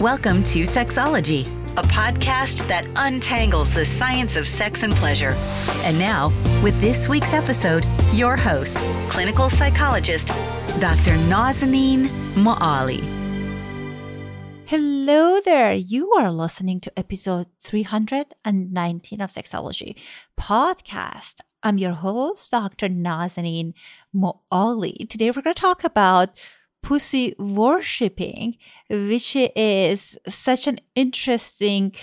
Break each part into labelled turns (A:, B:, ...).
A: Welcome to Sexology, a podcast that untangles the science of sex and pleasure. And now, with this week's episode, your host, clinical psychologist, Dr. Nazanin Moali.
B: Hello there. You are listening to episode 319 of Sexology podcast. I'm your host, Dr. Nazanin Moali. Today we're going to talk about pussy worshipping, which is such an interesting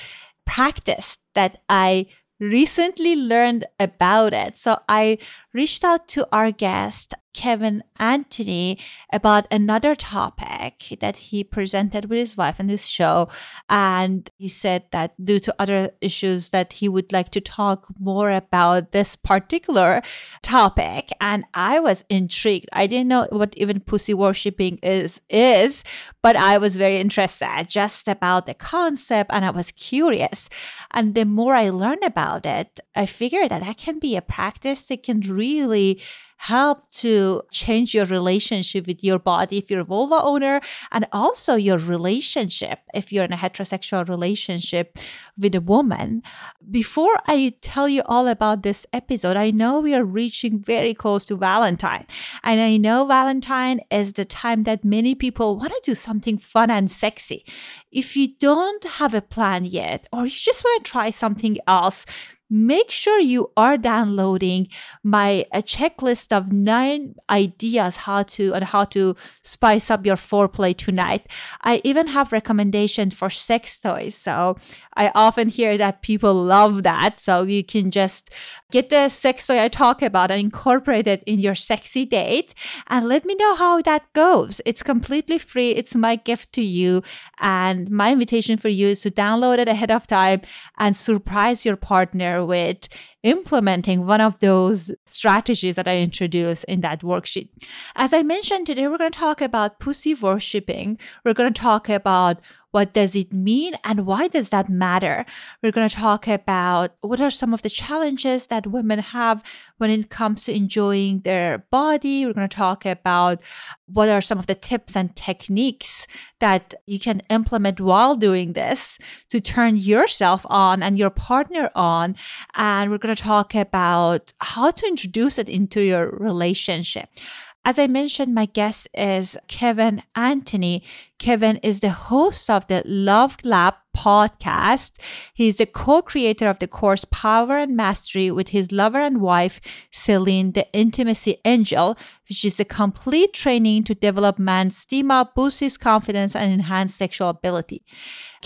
B: practice that I recently learned about it. So I reached out to our guest, Kevin Anthony, about another topic that he presented with his wife in this show. And he said that due to other issues that he would like to talk more about this particular topic. And I was intrigued. I didn't know what even pussy worshipping is, is, but I was very interested just about the concept and I was curious. And the more I learned about it, I figured that that can be a practice that can really help to change your relationship with your body if you're a vulva owner and also your relationship if you're in a heterosexual relationship with a woman. Before I tell you all about this episode, I know we are reaching very close to Valentine. And I know Valentine is the time that many people want to do something fun and sexy. If you don't have a plan yet, or you just want to try something else, make sure you are downloading my a checklist of nine ideas how to and how to spice up your foreplay tonight. I even have recommendations for sex toys. So I often hear that people love that. So you can just get the sex toy I talk about and incorporate it in your sexy date and let me know how that goes. It's completely free. It's my gift to you. And my invitation for you is to download it ahead of time and surprise your partner with implementing one of those strategies that I introduced in that worksheet. As I mentioned today, we're going to talk about pussy worshipping. We're going to talk about what does it mean and why does that matter? We're going to talk about what are some of the challenges that women have when it comes to enjoying their body. We're going to talk about what are some of the tips and techniques that you can implement while doing this to turn yourself on and your partner on. And we're going to talk about how to introduce it into your relationship. As I mentioned, my guest is Kevin Anthony. Kevin is the host of the Love Lab podcast. He's the co-creator of the course Power and Mastery with his lover and wife, Celine, the intimacy angel, which is a complete training to develop man's stima, boost his confidence, and enhance sexual ability.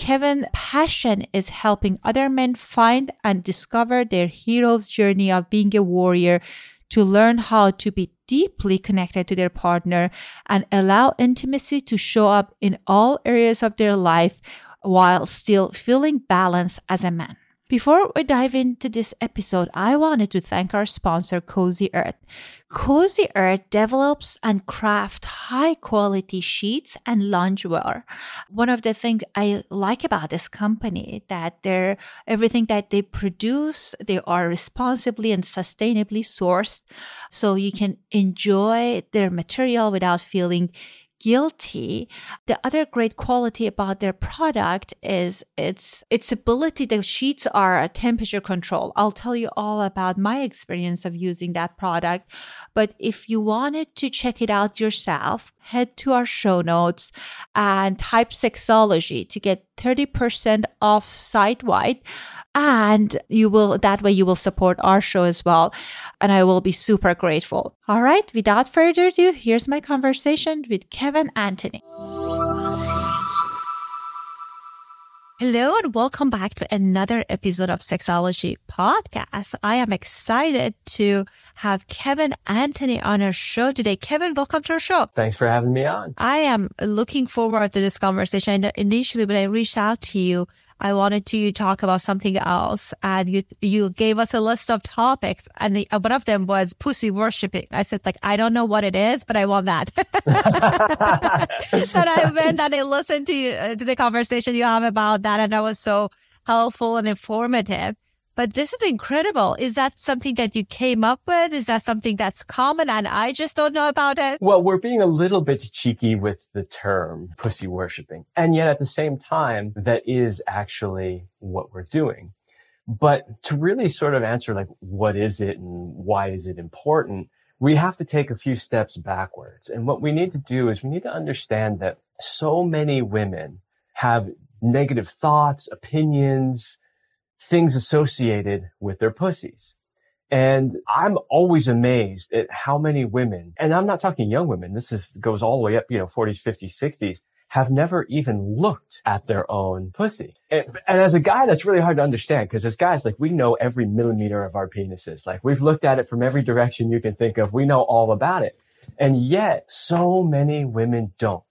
B: Kevin's passion is helping other men find and discover their hero's journey of being a warrior to learn how to be deeply connected to their partner and allow intimacy to show up in all areas of their life while still feeling balanced as a man. Before we dive into this episode, I wanted to thank our sponsor, Cozy Earth. Cozy Earth develops and crafts high quality sheets and loungewear. One of the things I like about this company that they're everything that they produce, they are responsibly and sustainably sourced. So you can enjoy their material without feeling guilty. The other great quality about their product is its its ability. The sheets are a temperature control. I'll tell you all about my experience of using that product. But if you wanted to check it out yourself, head to our show notes and type sexology to get 30% off site wide. And you will, that way you will support our show as well. And I will be super grateful. All right. Without further ado, here's my conversation with Kevin Anthony. Hello and welcome back to another episode of Sexology Podcast. I am excited to have Kevin Anthony on our show today. Kevin, welcome to our show.
C: Thanks for having me on.
B: I am looking forward to this conversation. Initially, when I reached out to you, I wanted to talk about something else. And you, you gave us a list of topics and the, one of them was pussy worshipping. I said, like, I don't know what it is, but I want that. and I went and I listened to, you, uh, to the conversation you have about that. And that was so helpful and informative.
D: But this is incredible. Is that something that you came up with? Is that something that's common and I just don't know about it?
C: Well, we're being a little bit cheeky with the term pussy worshiping. And yet at the same time, that is actually what we're doing. But to really sort of answer like, what is it and why is it important? We have to take a few steps backwards. And what we need to do is we need to understand that so many women have negative thoughts, opinions, things associated with their pussies. And I'm always amazed at how many women, and I'm not talking young women. This is goes all the way up, you know, 40s, 50s, 60s have never even looked at their own pussy. And, and as a guy, that's really hard to understand because as guys, like we know every millimeter of our penises. Like we've looked at it from every direction you can think of. We know all about it. And yet so many women don't.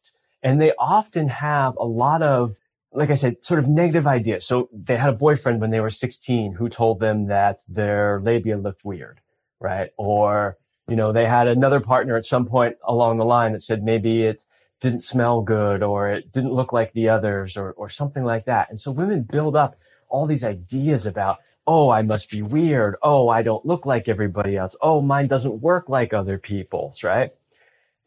C: And they often have a lot of, like I said, sort of negative ideas. So they had a boyfriend when they were 16 who told them that their labia looked weird, right? Or, you know, they had another partner at some point along the line that said maybe it, didn't smell good or it didn't look like the others or, or something like that. And so women build up all these ideas about, oh, I must be weird. Oh, I don't look like everybody else. Oh, mine doesn't work like other people's, right?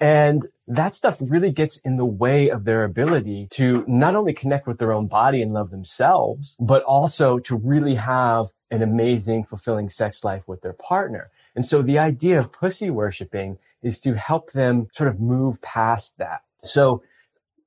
C: And that stuff really gets in the way of their ability to not only connect with their own body and love themselves, but also to really have an amazing, fulfilling sex life with their partner. And so the idea of pussy worshiping is to help them sort of move past that so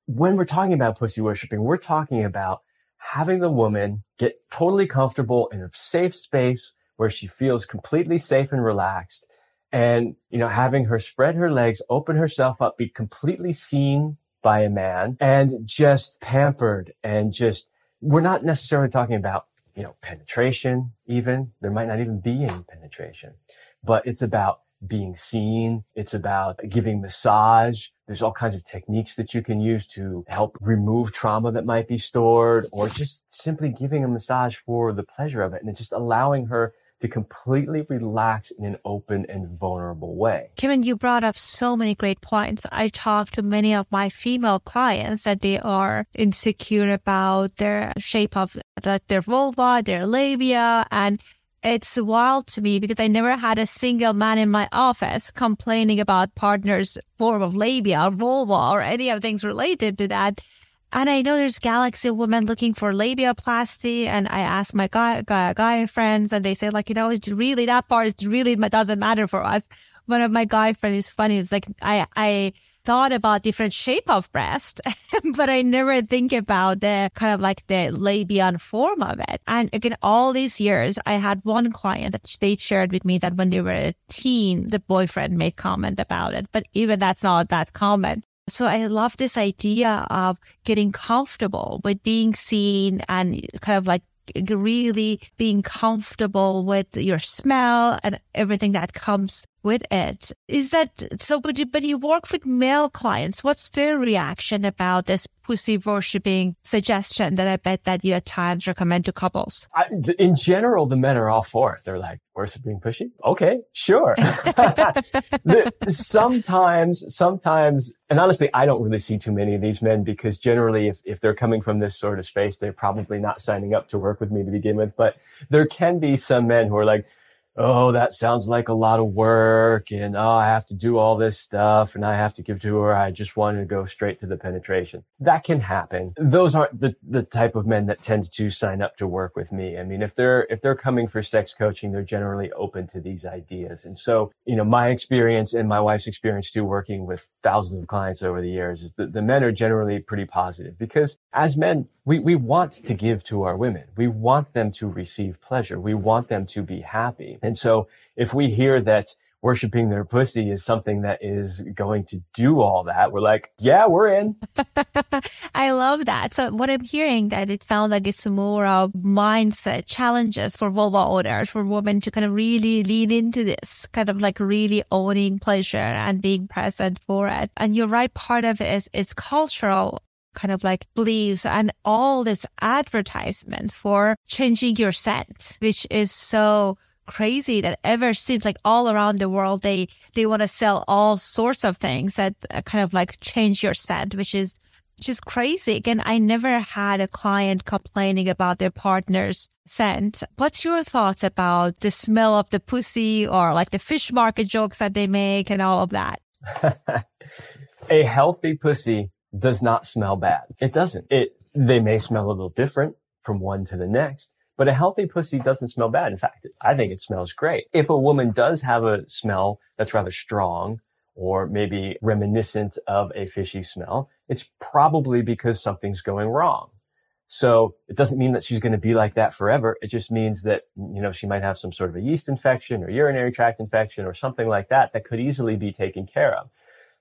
C: when we're talking about pussy worshiping, we're talking about having the woman get totally comfortable in a safe space where she feels completely safe and relaxed and, you know, having her spread her legs, open herself up, be completely seen by a man and just pampered and just, we're not necessarily talking about, you know, penetration even. There might not even be any penetration, but it's about being seen. It's about giving massage. There's all kinds of techniques that you can use to help remove trauma that might be stored or just simply giving a massage for the pleasure of it and just allowing her to completely relax in an open and vulnerable way.
D: Kevin, you brought up so many great points. I talked to many of my female clients that they are insecure about their shape of like their vulva, their labia, and it's wild to me because I never had a single man in my office complaining about partner's form of labia or vulva or any of things related to that. And I know there's galaxy women looking for labiaplasty. And I ask my guy, guy, guy friends and they say like, you know, it's really that part, it really doesn't matter for us. One of my guy friends is funny. It's like, I, I, thought about different shape of breast, but I never think about the kind of like the labian form of it. And again, all these years, I had one client that they shared with me that when they were a teen, the boyfriend made comment about it, but even that's not that common. So I love this idea of getting comfortable with being seen and kind of like really being comfortable with your smell and everything that comes with it. Is that so? But you, but you work with male clients. What's their reaction about this pussy worshipping suggestion that I bet that you at times recommend to couples?
C: I, in general, the men are all for it. They're like, worshiping pushy? Okay, sure. sometimes, sometimes, and honestly, I don't really see too many of these men because generally, if, if they're coming from this sort of space, they're probably not signing up to work with me to begin with. But there can be some men who are like, oh, that sounds like a lot of work and oh, I have to do all this stuff and I have to give to her. I just wanted to go straight to the penetration. That can happen. Those aren't the, the type of men that tends to sign up to work with me. I mean, if they're, if they're coming for sex coaching, they're generally open to these ideas. And so, you know, my experience and my wife's experience too, working with thousands of clients over the years is that the men are generally pretty positive because as men, we, we want to give to our women. We want them to receive pleasure. We want them to be happy. And so if we hear that worshiping their pussy is something that is going to do all that, we're like, yeah, we're in.
D: I love that. So what I'm hearing that it sounds like it's more of mindset challenges for vulva owners, for women to kind of really lean into this, kind of like really owning pleasure and being present for it. And you're right. Part of it is, it's cultural kind of like beliefs and all this advertisement for changing your scent, which is so crazy that ever since like all around the world they they want to sell all sorts of things that uh, kind of like change your scent which is is crazy. Again, I never had a client complaining about their partner's scent. What's your thoughts about the smell of the pussy or like the fish market jokes that they make and all of that?
C: a healthy pussy does not smell bad. It doesn't. It, they may smell a little different from one to the next, but a healthy pussy doesn't smell bad. In fact, I think it smells great. If a woman does have a smell that's rather strong or maybe reminiscent of a fishy smell, it's probably because something's going wrong. So it doesn't mean that she's going to be like that forever. It just means that, you know, she might have some sort of a yeast infection or urinary tract infection or something like that that could easily be taken care of.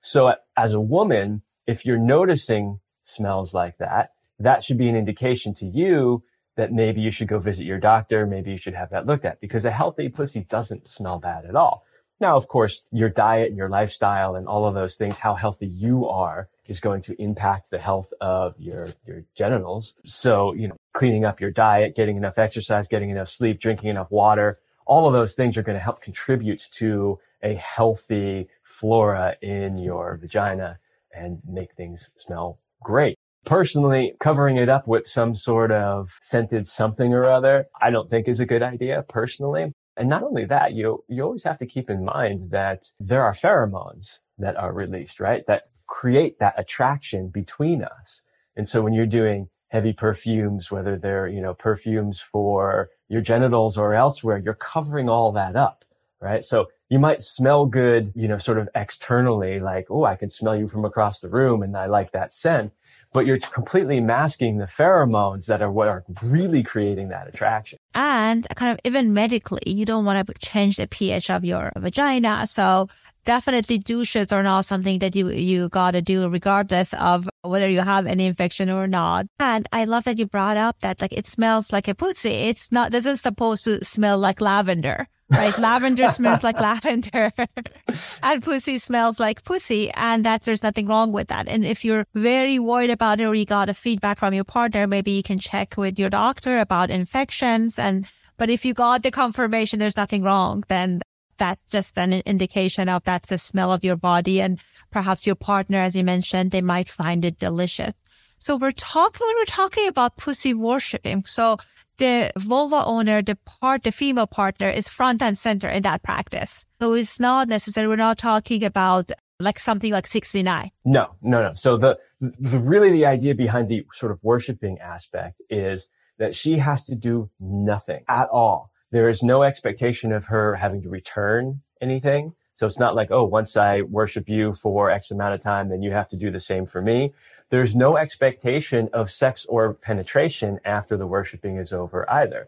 C: So as a woman, if you're noticing smells like that, that should be an indication to you that maybe you should go visit your doctor. Maybe you should have that looked at because a healthy pussy doesn't smell bad at all. Now, of course, your diet and your lifestyle and all of those things, how healthy you are is going to impact the health of your, your genitals. So, you know, cleaning up your diet, getting enough exercise, getting enough sleep, drinking enough water, all of those things are going to help contribute to a healthy flora in your vagina and make things smell great. Personally, covering it up with some sort of scented something or other, I don't think is a good idea personally. And not only that, you, you always have to keep in mind that there are pheromones that are released, right? That create that attraction between us. And so when you're doing heavy perfumes, whether they're, you know, perfumes for your genitals or elsewhere, you're covering all that up, right? So you might smell good, you know, sort of externally, like, oh, I can smell you from across the room and I like that scent but you're completely masking the pheromones that are what are really creating that attraction.
D: And kind of even medically, you don't want to change the pH of your vagina. So definitely douches are not something that you, you gotta do regardless of whether you have any infection or not. And I love that you brought up that like it smells like a pussy. It's not, doesn't supposed to smell like lavender right? lavender smells like lavender and pussy smells like pussy. And that there's nothing wrong with that. And if you're very worried about it or you got a feedback from your partner, maybe you can check with your doctor about infections. And, but if you got the confirmation there's nothing wrong, then that's just an indication of that's the smell of your body. And perhaps your partner, as you mentioned, they might find it delicious. So we're talking, when we're talking about pussy worshiping. So the vulva owner, the part, the female partner is front and center in that practice. So it's not necessarily, We're not talking about like something like 69.
C: No, no, no. So the, the really the idea behind the sort of worshiping aspect is that she has to do nothing at all. There is no expectation of her having to return anything. So it's not like, oh, once I worship you for X amount of time, then you have to do the same for me. There's no expectation of sex or penetration after the worshiping is over either.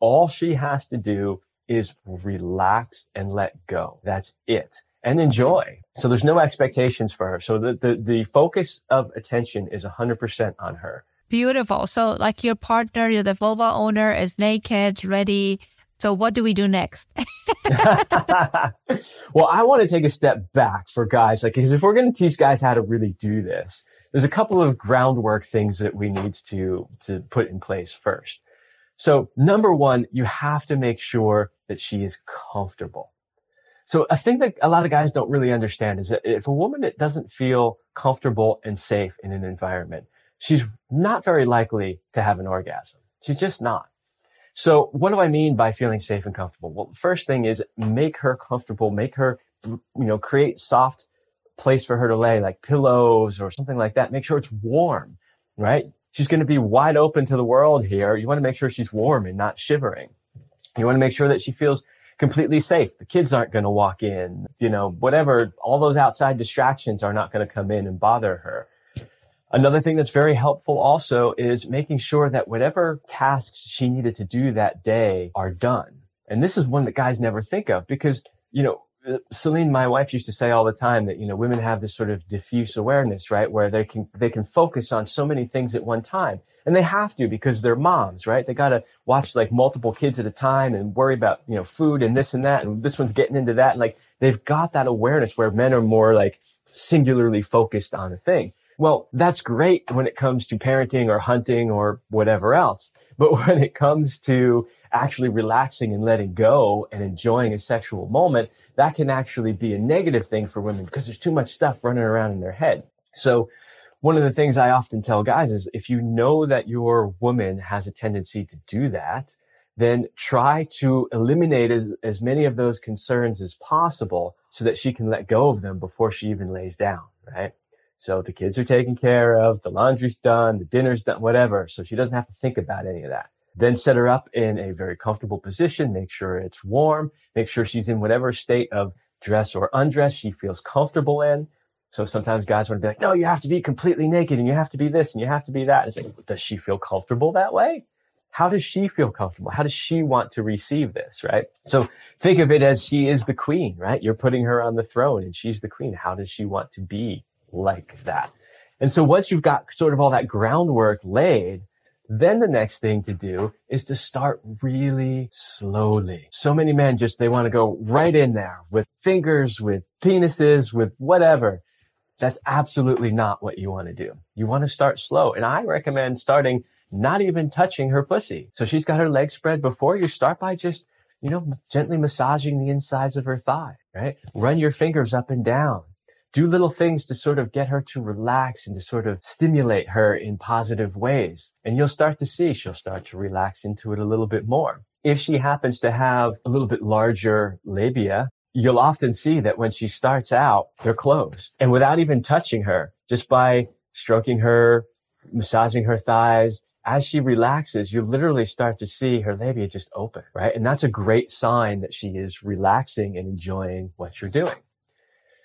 C: All she has to do is relax and let go. That's it. And enjoy. So there's no expectations for her. So the, the, the focus of attention is 100% on her.
D: Beautiful. So like your partner, you're the vulva owner is naked, ready. So what do we do next?
C: well, I want to take a step back for guys, like, because if we're going to teach guys how to really do this, there's a couple of groundwork things that we need to, to put in place first. So number one, you have to make sure that she is comfortable. So a thing that a lot of guys don't really understand is that if a woman doesn't feel comfortable and safe in an environment, she's not very likely to have an orgasm. She's just not. So what do I mean by feeling safe and comfortable? Well, the first thing is make her comfortable, make her, you know, create soft place for her to lay, like pillows or something like that. Make sure it's warm, right? She's going to be wide open to the world here. You want to make sure she's warm and not shivering. You want to make sure that she feels completely safe. The kids aren't going to walk in, you know, whatever, all those outside distractions are not going to come in and bother her. Another thing that's very helpful also is making sure that whatever tasks she needed to do that day are done. And this is one that guys never think of because, you know, Celine, my wife used to say all the time that, you know, women have this sort of diffuse awareness, right? Where they can, they can focus on so many things at one time. And they have to because they're moms, right? They got to watch like multiple kids at a time and worry about, you know, food and this and that. And this one's getting into that. And like they've got that awareness where men are more like singularly focused on a thing. Well, that's great when it comes to parenting or hunting or whatever else. But when it comes to actually relaxing and letting go and enjoying a sexual moment, that can actually be a negative thing for women because there's too much stuff running around in their head. So one of the things I often tell guys is if you know that your woman has a tendency to do that, then try to eliminate as, as many of those concerns as possible so that she can let go of them before she even lays down, right? So the kids are taken care of, the laundry's done, the dinner's done, whatever. So she doesn't have to think about any of that. Then set her up in a very comfortable position. Make sure it's warm. Make sure she's in whatever state of dress or undress she feels comfortable in. So sometimes guys want to be like, no, you have to be completely naked and you have to be this and you have to be that. It's like, does she feel comfortable that way? How does she feel comfortable? How does she want to receive this? Right. So think of it as she is the queen, right? You're putting her on the throne and she's the queen. How does she want to be like that? And so once you've got sort of all that groundwork laid, then the next thing to do is to start really slowly. So many men just, they want to go right in there with fingers, with penises, with whatever. That's absolutely not what you want to do. You want to start slow. And I recommend starting not even touching her pussy. So she's got her legs spread before you start by just, you know, gently massaging the insides of her thigh, right? Run your fingers up and down. Do little things to sort of get her to relax and to sort of stimulate her in positive ways. And you'll start to see she'll start to relax into it a little bit more. If she happens to have a little bit larger labia, you'll often see that when she starts out, they're closed. And without even touching her, just by stroking her, massaging her thighs, as she relaxes, you literally start to see her labia just open, right? And that's a great sign that she is relaxing and enjoying what you're doing.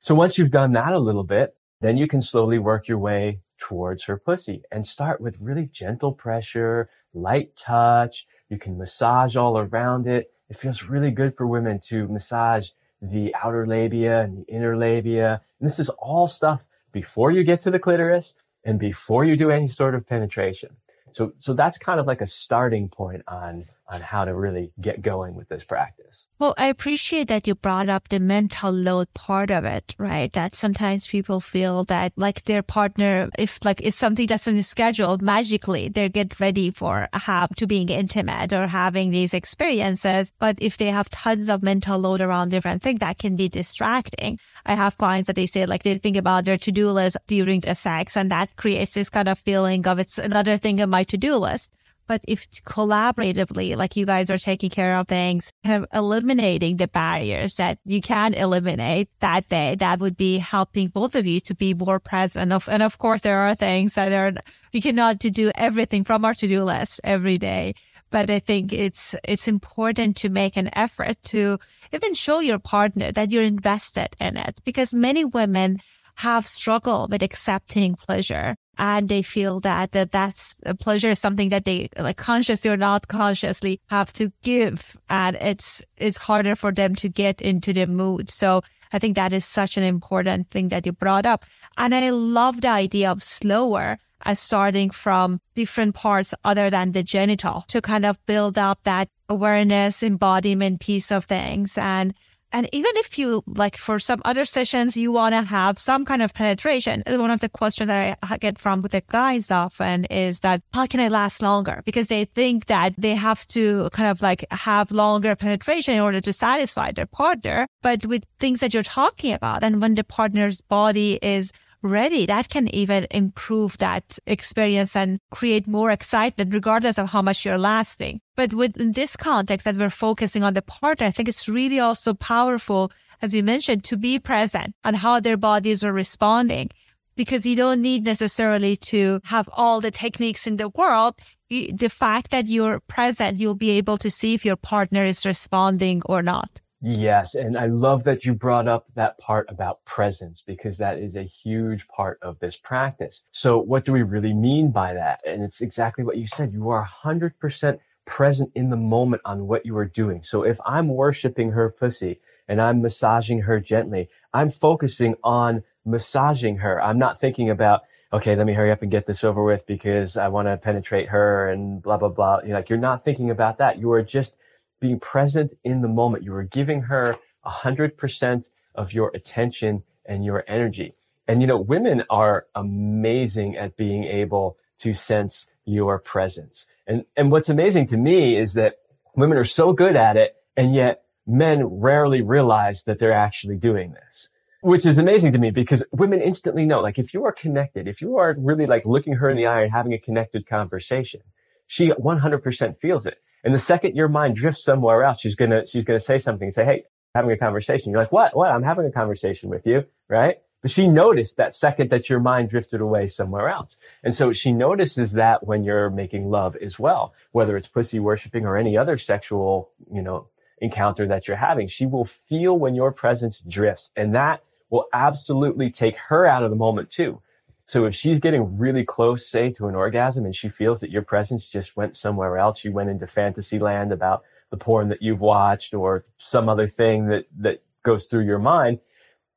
C: So once you've done that a little bit, then you can slowly work your way towards her pussy and start with really gentle pressure, light touch. You can massage all around it. It feels really good for women to massage the outer labia and the inner labia. And this is all stuff before you get to the clitoris and before you do any sort of penetration. So, so that's kind of like a starting point on, on how to really get going with this practice.
D: Well, I appreciate that you brought up the mental load part of it, right? That sometimes people feel that like their partner, if like it's something that's in the schedule, magically they get ready for have to being intimate or having these experiences. But if they have tons of mental load around different things, that can be distracting. I have clients that they say like they think about their to-do list during the sex and that creates this kind of feeling of it's another thing in my to-do list. But if collaboratively, like you guys are taking care of things, kind of eliminating the barriers that you can eliminate that day, that would be helping both of you to be more present. Of, and of course, there are things that are, we cannot to do everything from our to-do list every day. But I think it's, it's important to make an effort to even show your partner that you're invested in it because many women have struggled with accepting pleasure and they feel that, that that's a pleasure is something that they like consciously or not consciously have to give. And it's, it's harder for them to get into the mood. So I think that is such an important thing that you brought up. And I love the idea of slower as starting from different parts other than the genital to kind of build up that awareness, embodiment piece of things and and even if you like for some other sessions, you want to have some kind of penetration. One of the questions that I get from the guys often is that how can I last longer? Because they think that they have to kind of like have longer penetration in order to satisfy their partner. But with things that you're talking about and when the partner's body is ready, that can even improve that experience and create more excitement regardless of how much you're lasting. But within this context that we're focusing on the partner, I think it's really also powerful, as you mentioned, to be present on how their bodies are responding. Because you don't need necessarily to have all the techniques in the world. The fact that you're present, you'll be able to see if your partner is responding or not.
C: Yes. And I love that you brought up that part about presence because that is a huge part of this practice. So what do we really mean by that? And it's exactly what you said. You are 100% present in the moment on what you are doing. So if I'm worshiping her pussy and I'm massaging her gently, I'm focusing on massaging her. I'm not thinking about, okay, let me hurry up and get this over with because I want to penetrate her and blah, blah, blah. You're like, you're not thinking about that. You are just being present in the moment. You are giving her a hundred percent of your attention and your energy. And you know, women are amazing at being able to sense your presence. And, and what's amazing to me is that women are so good at it. And yet men rarely realize that they're actually doing this. which is amazing to me because women instantly know, like if you are connected, if you are really like looking her in the eye and having a connected conversation, she 100% feels it. And the second your mind drifts somewhere else, she's gonna, she's gonna say something and say, Hey, having a conversation. You're like, what? What? I'm having a conversation with you, right? But she noticed that second that your mind drifted away somewhere else. And so she notices that when you're making love as well, whether it's pussy worshiping or any other sexual, you know, encounter that you're having. She will feel when your presence drifts and that will absolutely take her out of the moment too. So if she's getting really close, say to an orgasm and she feels that your presence just went somewhere else, you went into fantasy land about the porn that you've watched or some other thing that, that goes through your mind,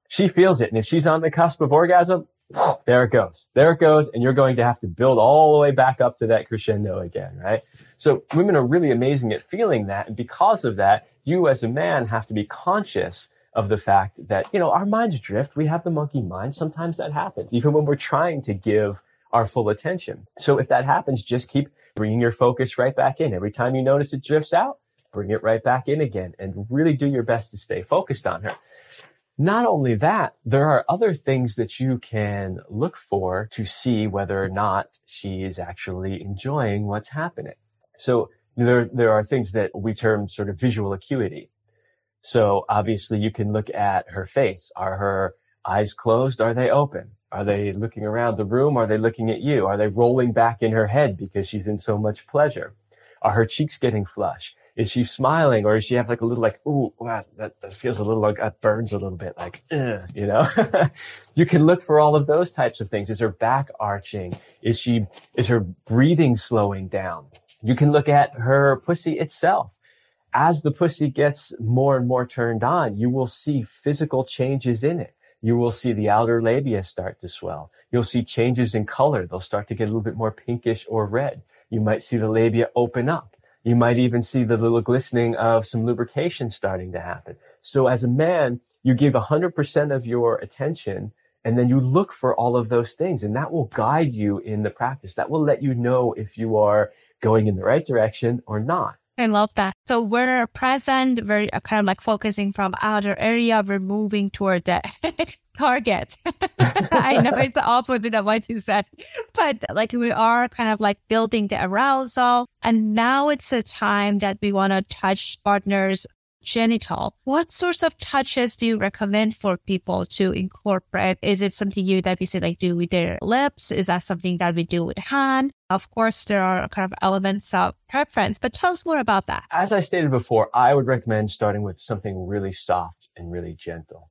C: she feels it. And if she's on the cusp of orgasm, there it goes. There it goes. And you're going to have to build all the way back up to that crescendo again, right? So women are really amazing at feeling that. And because of that, you as a man have to be conscious of the fact that, you know, our minds drift. We have the monkey mind. Sometimes that happens, even when we're trying to give our full attention. So if that happens, just keep bringing your focus right back in. Every time you notice it drifts out, bring it right back in again and really do your best to stay focused on her. Not only that, there are other things that you can look for to see whether or not she is actually enjoying what's happening. So there, there are things that we term sort of visual acuity. So obviously you can look at her face. Are her eyes closed? Are they open? Are they looking around the room? Are they looking at you? Are they rolling back in her head because she's in so much pleasure? Are her cheeks getting flush? is she smiling or does she have like a little like, ooh, wow, that, that feels a little like that burns a little bit like, you know, you can look for all of those types of things. Is her back arching? Is she, is her breathing slowing down? You can look at her pussy itself. As the pussy gets more and more turned on, you will see physical changes in it. You will see the outer labia start to swell. You'll see changes in color. They'll start to get a little bit more pinkish or red. You might see the labia open up you might even see the little glistening of some lubrication starting to happen. So as a man, you give 100% of your attention and then you look for all of those things and that will guide you in the practice. That will let you know if you are going in the right direction or not.
D: I love that. So we're present, we're uh, kind of like focusing from outer area, we're moving toward the target. I know it's the opposite of what you said, but like we are kind of like building the arousal. And now it's a time that we want to touch partners genital. What sorts of touches do you recommend for people to incorporate? Is it something you that we say like do with their lips? Is that something that we do with hand? Of course, there are kind of elements of preference, but tell us more about that.
C: As I stated before, I would recommend starting with something really soft and really gentle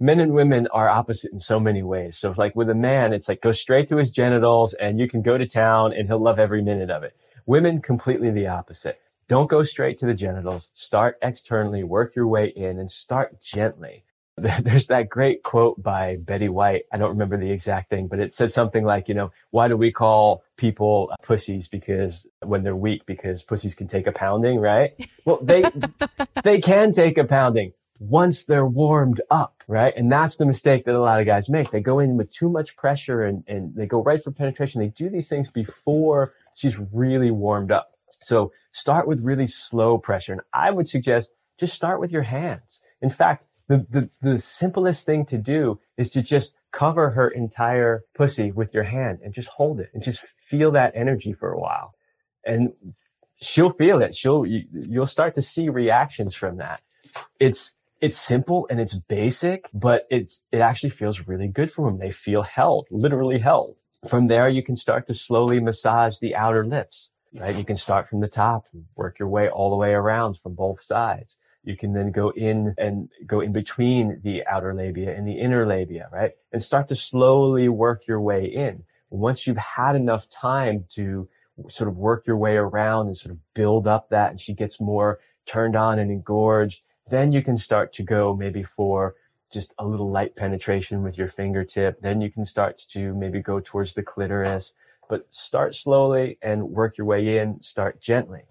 C: men and women are opposite in so many ways. So like with a man, it's like go straight to his genitals and you can go to town and he'll love every minute of it. Women completely the opposite. Don't go straight to the genitals. Start externally, work your way in and start gently. There's that great quote by Betty White. I don't remember the exact thing, but it said something like, you know, why do we call people pussies? Because when they're weak, because pussies can take a pounding, right? Well, they, they can take a pounding once they're warmed up, right? And that's the mistake that a lot of guys make. They go in with too much pressure and, and they go right for penetration. They do these things before she's really warmed up. So start with really slow pressure. And I would suggest just start with your hands. In fact, the, the, the simplest thing to do is to just cover her entire pussy with your hand and just hold it and just feel that energy for a while. And she'll feel it. She'll, you, you'll start to see reactions from that. It's, it's simple and it's basic, but it's, it actually feels really good for them. They feel held, literally held. From there, you can start to slowly massage the outer lips, right? You can start from the top and work your way all the way around from both sides. You can then go in and go in between the outer labia and the inner labia, right? And start to slowly work your way in. Once you've had enough time to sort of work your way around and sort of build up that and she gets more turned on and engorged, then you can start to go maybe for just a little light penetration with your fingertip. Then you can start to maybe go towards the clitoris, but start slowly and work your way in. Start gently.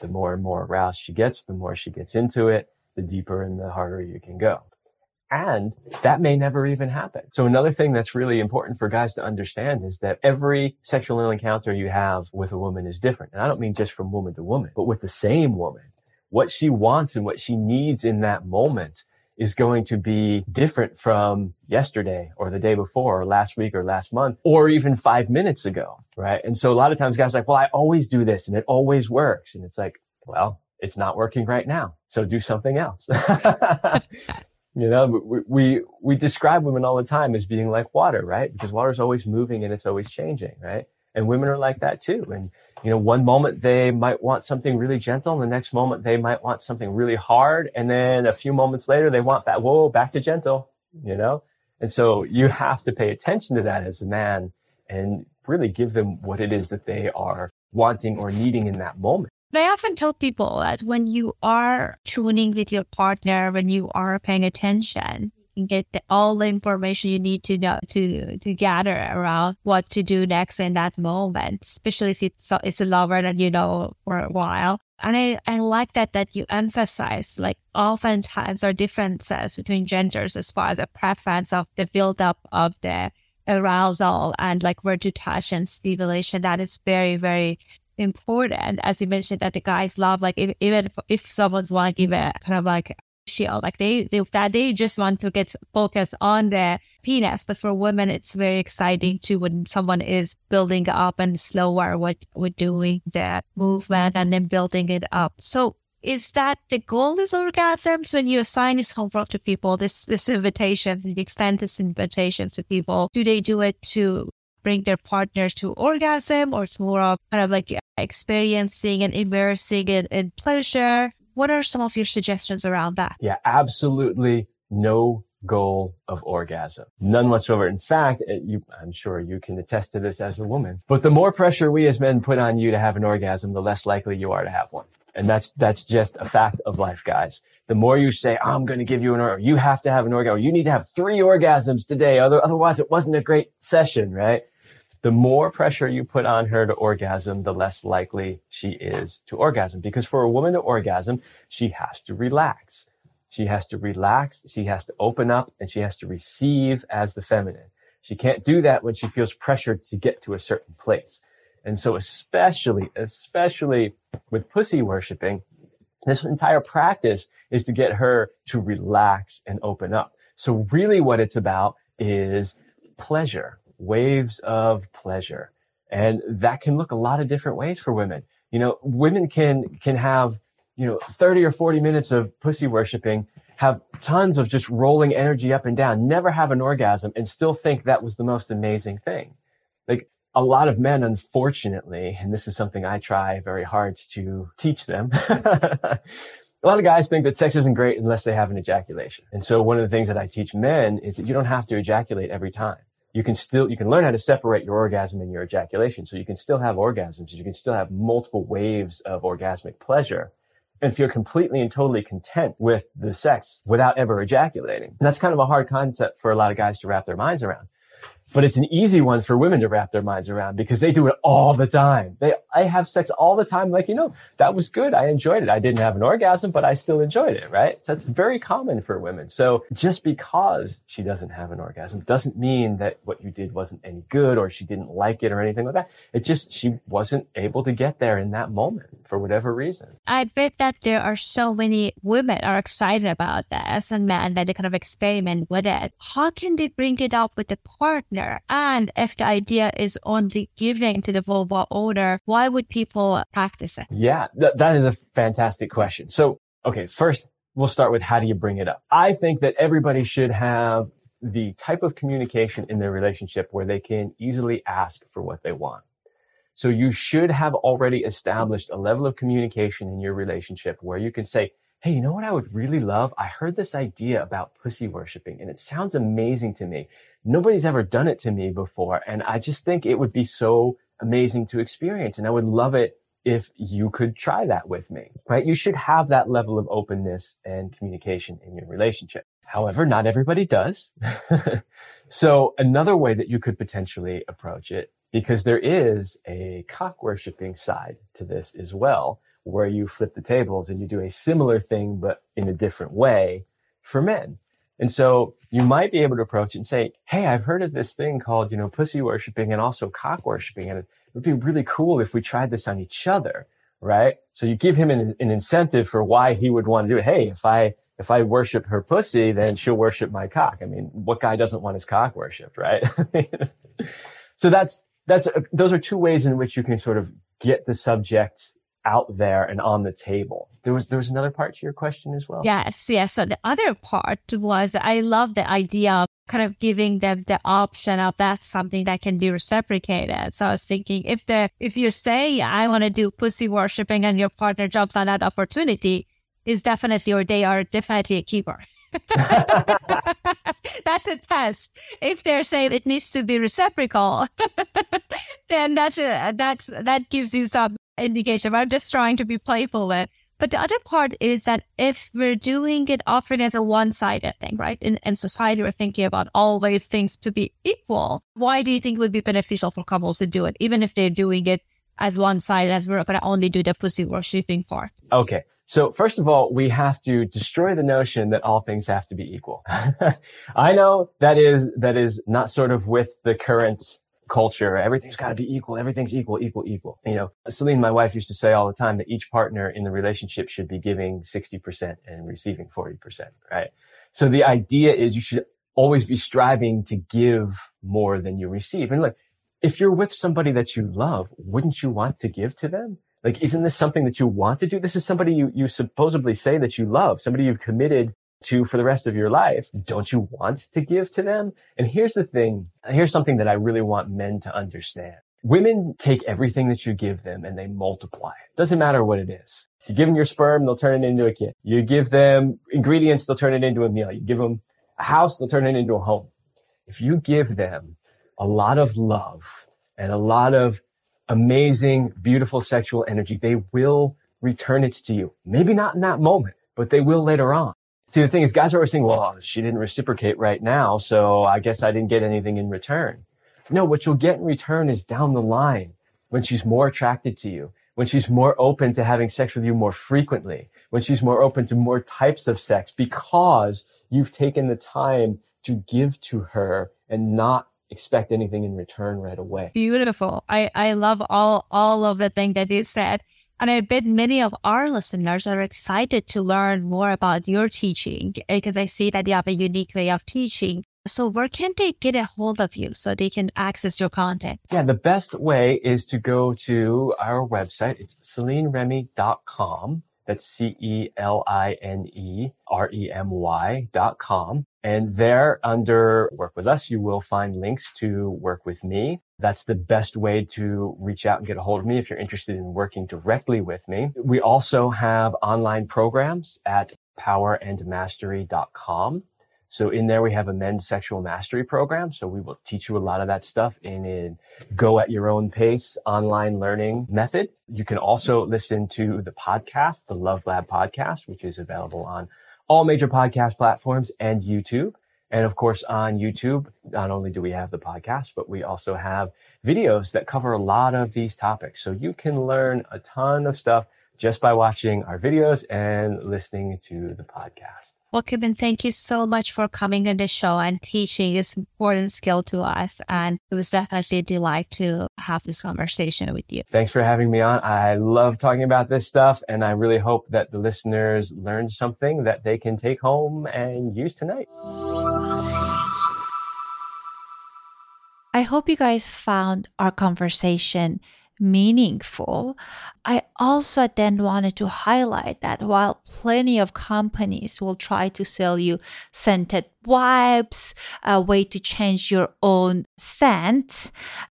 C: The more and more aroused she gets, the more she gets into it, the deeper and the harder you can go. And that may never even happen. So another thing that's really important for guys to understand is that every sexual encounter you have with a woman is different. And I don't mean just from woman to woman, but with the same woman what she wants and what she needs in that moment is going to be different from yesterday or the day before or last week or last month or even five minutes ago. Right. And so a lot of times guys like, well, I always do this and it always works. And it's like, well, it's not working right now. So do something else. you know, we, we, we describe women all the time as being like water, right? Because water is always moving and it's always changing, right? And women are like that too. And, you know, one moment they might want something really gentle. And the next moment they might want something really hard. And then a few moments later, they want that, whoa, back to gentle, you know? And so you have to pay attention to that as a man and really give them what it is that they are wanting or needing in that moment.
D: I often tell people that when you are tuning with your partner, when you are paying attention, get the, all the information you need to know to to gather around what to do next in that moment, especially if it's it's a lover that you know for a while. And I, I like that that you emphasize like oftentimes there are differences between genders as far as a preference of the buildup of the arousal and like where to touch and stimulation. That is very, very important. As you mentioned that the guys love like if, even if, if someone's give a kind of like shield. Like they, they that they just want to get focused on their penis. But for women, it's very exciting too when someone is building up and slower with with doing that movement and then building it up. So is that the goal is orgasms when you assign this homework to people, this this invitation, you extend this invitation to people, do they do it to bring their partners to orgasm or it's more of kind of like experiencing and immersing in, in pleasure? What are some of your suggestions around that?
C: Yeah, absolutely no goal of orgasm. None whatsoever. In fact, eh, you, I'm sure you can attest to this as a woman, but the more pressure we as men put on you to have an orgasm, the less likely you are to have one. And that's, that's just a fact of life, guys. The more you say, I'm going to give you an orgasm, you have to have an orgasm, you need to have three orgasms today. Otherwise it wasn't a great session, right? The more pressure you put on her to orgasm, the less likely she is to orgasm. Because for a woman to orgasm, she has to relax. She has to relax. She has to open up and she has to receive as the feminine. She can't do that when she feels pressured to get to a certain place. And so especially, especially with pussy worshiping, this entire practice is to get her to relax and open up. So really what it's about is pleasure waves of pleasure. And that can look a lot of different ways for women. You know, women can, can have, you know, 30 or 40 minutes of pussy worshiping, have tons of just rolling energy up and down, never have an orgasm and still think that was the most amazing thing. Like a lot of men, unfortunately, and this is something I try very hard to teach them. a lot of guys think that sex isn't great unless they have an ejaculation. And so one of the things that I teach men is that you don't have to ejaculate every time you can still, you can learn how to separate your orgasm and your ejaculation. So you can still have orgasms. You can still have multiple waves of orgasmic pleasure and feel completely and totally content with the sex without ever ejaculating. And that's kind of a hard concept for a lot of guys to wrap their minds around but it's an easy one for women to wrap their minds around because they do it all the time. They, I have sex all the time. Like, you know, that was good. I enjoyed it. I didn't have an orgasm, but I still enjoyed it. Right. So that's very common for women. So just because she doesn't have an orgasm doesn't mean that what you did wasn't any good or she didn't like it or anything like that. It just, she wasn't able to get there in that moment for whatever reason.
D: I bet that there are so many women are excited about this and men that they kind of experiment with it. How can they bring it up with the partner? And if the idea is only giving to the vulva odor, why would people practice it?
C: Yeah, th- that is a fantastic question. So, okay, first we'll start with how do you bring it up? I think that everybody should have the type of communication in their relationship where they can easily ask for what they want. So you should have already established a level of communication in your relationship where you can say, Hey, you know what I would really love? I heard this idea about pussy worshiping and it sounds amazing to me nobody's ever done it to me before. And I just think it would be so amazing to experience. And I would love it if you could try that with me, right? You should have that level of openness and communication in your relationship. However, not everybody does. so another way that you could potentially approach it, because there is a cock worshipping side to this as well, where you flip the tables and you do a similar thing, but in a different way for men. And so you might be able to approach it and say, Hey, I've heard of this thing called, you know, pussy worshiping and also cock worshiping. And it would be really cool if we tried this on each other. right? So you give him an, an incentive for why he would want to do it. Hey, if I, if I worship her pussy, then she'll worship my cock. I mean, what guy doesn't want his cock worshipped, right? so that's, that's, those are two ways in which you can sort of get the subject out there and on the table. There was there was another part to your question as well.
D: Yes, yes. So the other part was I love the idea of kind of giving them the option of that's something that can be reciprocated. So I was thinking if the if you say I want to do pussy worshipping and your partner jumps on that opportunity, is definitely or they are definitely a keeper. that's a test. If they're saying it needs to be reciprocal, then that's a, that's that gives you some indication. I'm just trying to be playful with. But the other part is that if we're doing it often as a one-sided thing, right? In, in society, we're thinking about always things to be equal. Why do you think it would be beneficial for couples to do it, even if they're doing it as one-sided, as we're going to only do the pussy worshipping part?
C: Okay. So first of all, we have to destroy the notion that all things have to be equal. I know that is, that is not sort of with the current culture. Everything's got to be equal. Everything's equal, equal, equal. You know, Celine, my wife used to say all the time that each partner in the relationship should be giving 60% and receiving 40%, right? So the idea is you should always be striving to give more than you receive. And look, if you're with somebody that you love, wouldn't you want to give to them? Like, isn't this something that you want to do? This is somebody you, you supposedly say that you love, somebody you've committed to for the rest of your life. Don't you want to give to them? And here's the thing. Here's something that I really want men to understand. Women take everything that you give them and they multiply it. Doesn't matter what it is. You give them your sperm, they'll turn it into a kid. You give them ingredients, they'll turn it into a meal. You give them a house, they'll turn it into a home. If you give them a lot of love and a lot of amazing, beautiful sexual energy, they will return it to you. Maybe not in that moment, but they will later on. See, the thing is, guys are always saying, well, she didn't reciprocate right now, so I guess I didn't get anything in return. No, what you'll get in return is down the line when she's more attracted to you, when she's more open to having sex with you more frequently, when she's more open to more types of sex because you've taken the time to give to her and not expect anything in return right away.
D: Beautiful. I, I love all, all of the thing that you said. And I bet many of our listeners are excited to learn more about your teaching because I see that you have a unique way of teaching. So where can they get a hold of you so they can access your content?
C: Yeah, the best way is to go to our website. It's celineremy.com. That's C-E-L-I-N-E-R-E-M-Y dot com. And there under work with us, you will find links to work with me. That's the best way to reach out and get a hold of me if you're interested in working directly with me. We also have online programs at powerandmastery.com. So in there, we have a men's sexual mastery program. So we will teach you a lot of that stuff in a go at your own pace online learning method. You can also listen to the podcast, the Love Lab podcast, which is available on all major podcast platforms and YouTube. And of course, on YouTube, not only do we have the podcast, but we also have videos that cover a lot of these topics. So you can learn a ton of stuff just by watching our videos and listening to the podcast.
D: Well, Kevin, thank you so much for coming on the show and teaching this important skill to us. And it was definitely a delight to have this conversation with you.
C: Thanks for having me on. I love talking about this stuff, and I really hope that the listeners learned something that they can take home and use tonight.
D: I hope you guys found our conversation meaningful. I also then wanted to highlight that while plenty of companies will try to sell you scented wipes, a way to change your own scent,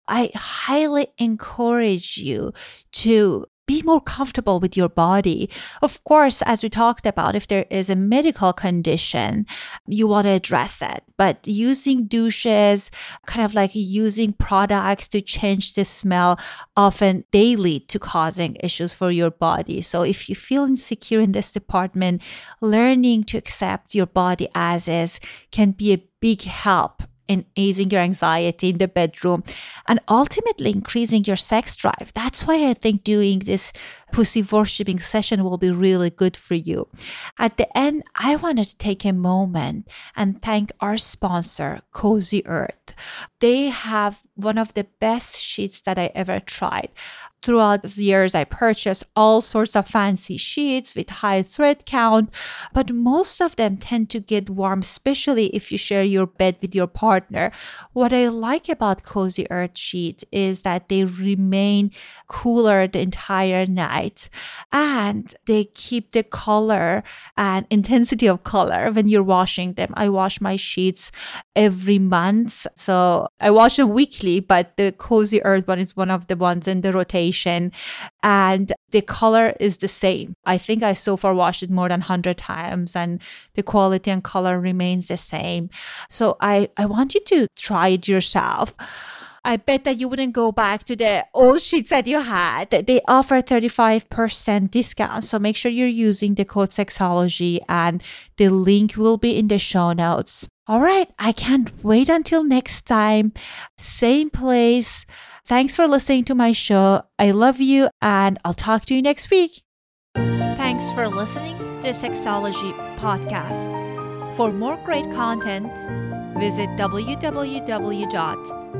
D: I highly encourage you to be more comfortable with your body. Of course, as we talked about, if there is a medical condition, you want to address it. But using douches, kind of like using products to change the smell, often they lead to causing issues for your body. So if you feel insecure in this department, learning to accept your body as is can be a big help in easing your anxiety in the bedroom and ultimately increasing your sex drive. That's why I think doing this pussy worshipping session will be really good for you. At the end, I wanted to take a moment and thank our sponsor, Cozy Earth.
B: they have one of the best sheets that I ever tried. Throughout the years, I purchased all sorts of fancy sheets with high thread count, but most of them tend to get warm, especially if you share your bed with your partner. What I like about Cozy Earth sheets is that they remain cooler the entire night and they keep the color and intensity of color when you're washing them. I wash my sheets every month. So I wash them weekly, but the Cozy Earth one is one of the ones in the rotation and the color is the same. I think I so far washed it more than 100 times and the quality and color remains the same. So I, I want you to try it yourself. I bet that you wouldn't go back to the old sheets that you had. They offer 35% discount. So make sure you're using the code Sexology and the link will be in the show notes. All right. I can't wait until next time. Same place Thanks for listening to my show. I love you, and I'll talk to you next week. Thanks for listening to Sexology Podcast. For more great content, visit